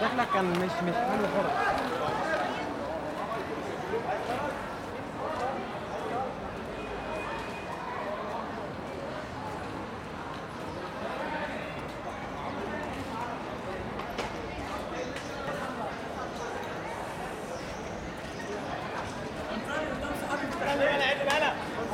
شكلك كان مش مش حلو خالص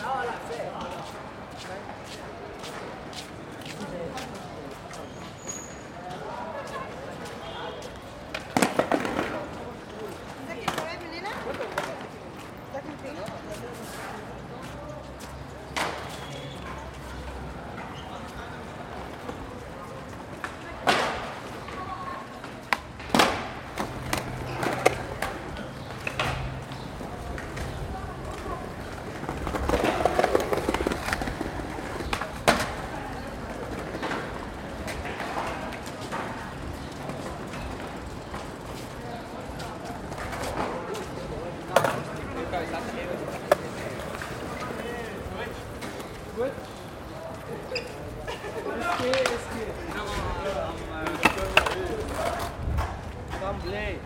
Oh, that's it. Vamos.